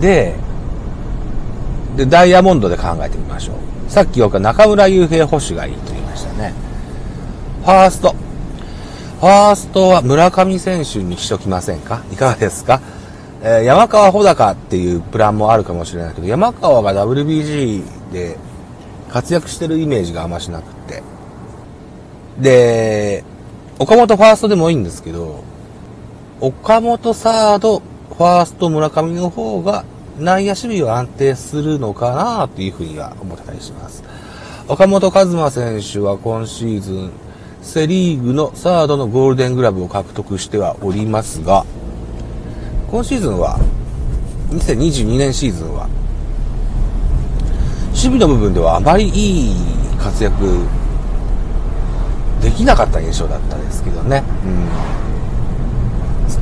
で、で、ダイヤモンドで考えてみましょう。さっき僕は中村悠平保守がいいと言いましたね。ファースト。ファーストは村上選手にしときませんか？いかがですか？えー、山川穂高っていうプランもあるかもしれないけど、山川が WBG で活躍してるイメージがあんましなくて。で、岡本ファーストでもいいんですけど、岡本サード、ファースト村上の方が内野守備は安定するのかなというふうには思ったりします。岡本和真選手は今シーズン、セリーグのサードのゴールデングラブを獲得してはおりますが、今シーズンは、2022年シーズンは、守備の部分ではあまりいい活躍できなかった印象だったんですけどね。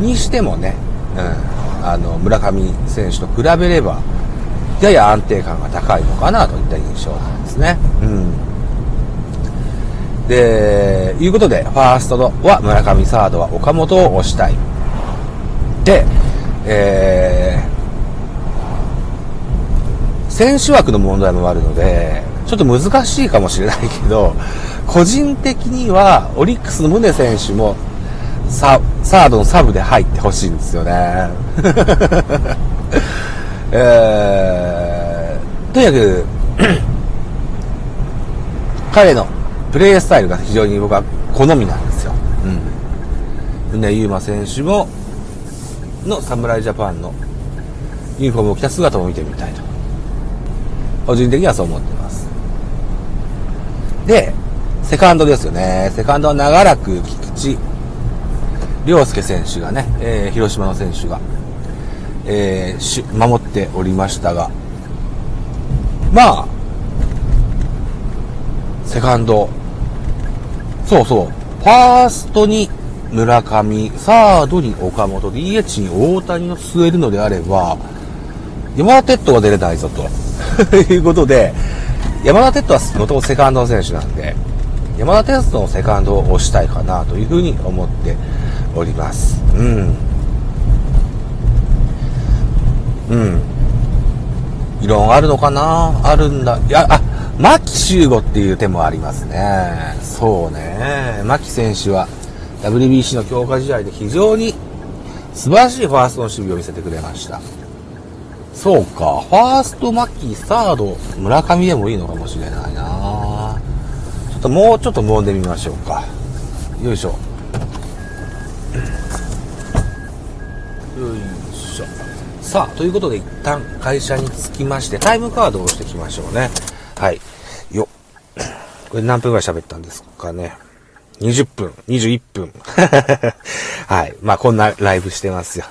うん。にしてもね、うん。あの村上選手と比べればやや安定感が高いのかなといった印象なんですね。うん。で、いうことで、ファーストは村上、サードは岡本を押したい。で、えー、選手枠の問題もあるので、ちょっと難しいかもしれないけど、個人的にはオリックスの宗選手もササードのサブで入ってほしいんですよね。えー、とにかく 彼のプレースタイルが非常に僕は好みなんですよ。うん。ね、ゆうま選手も、の侍ジャパンのユニフォームを着た姿を見てみたいと。個人的にはそう思ってます。で、セカンドですよね。セカンドは長らく菊池涼介選手がね、えー、広島の選手が、えー、守っておりましたが、まあ、セカンド、そうそう、ファーストに村上、サードに岡本、DH に大谷を据えるのであれば、山田哲人が出れないぞと。いうことで、山田哲人はもともとセカンドの選手なんで、山田哲人のセカンドを押したいかなというふうに思っております。うん。うん。異論あるのかな？あるんだ。いや、あ、牧秀悟っていう手もありますね。そうね。牧選手は WBC の強化試合で非常に素晴らしいファーストの守備を見せてくれました。そうか。ファースト、牧、サード、村上でもいいのかもしれないなちょっともうちょっと揉んでみましょうか。よいしょ。よいしょ。さあ、ということで一旦会社に着きまして、タイムカードを押していきましょうね。はい。よこれ何分ぐらい喋ったんですかね。20分、21分。はい。まあ、こんなライブしてますよ。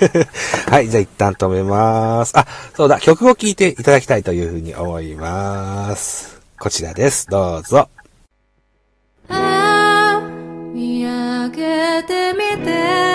はい。じゃあ一旦止めます。あ、そうだ。曲を聴いていただきたいというふうに思います。こちらです。どうぞ。あ、見上げてみて。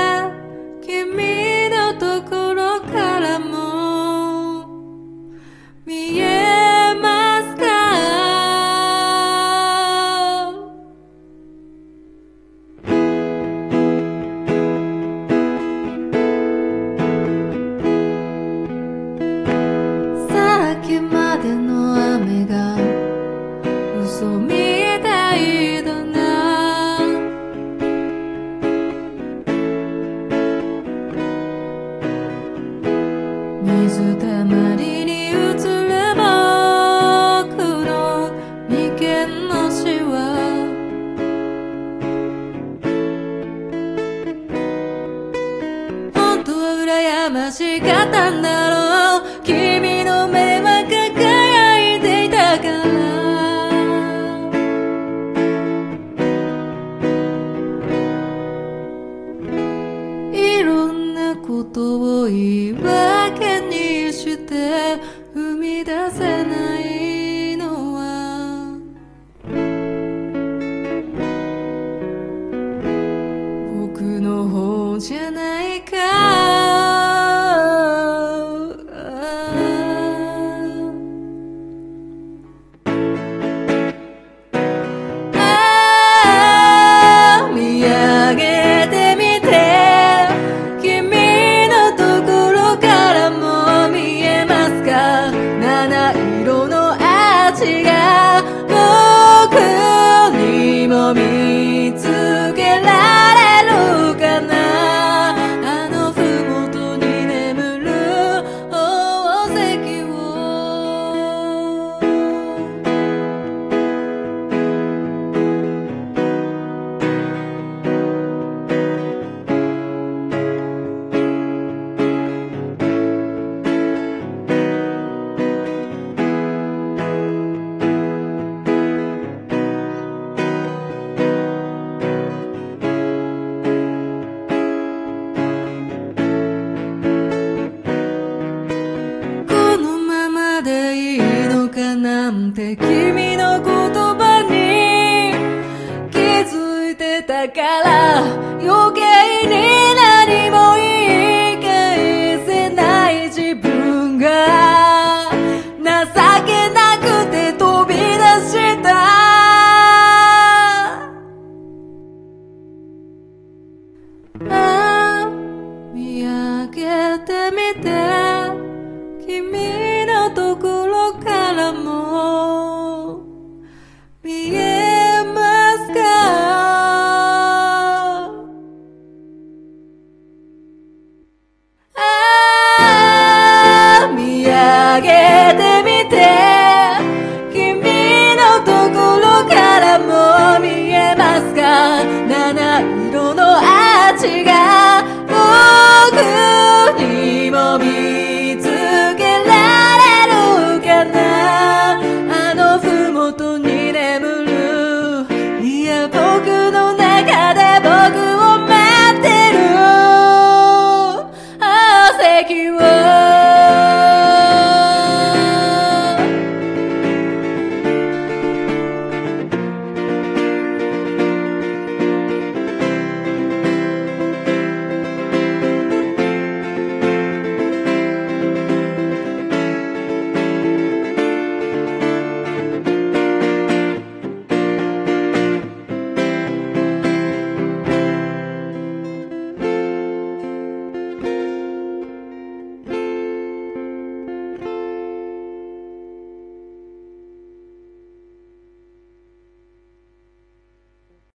改めて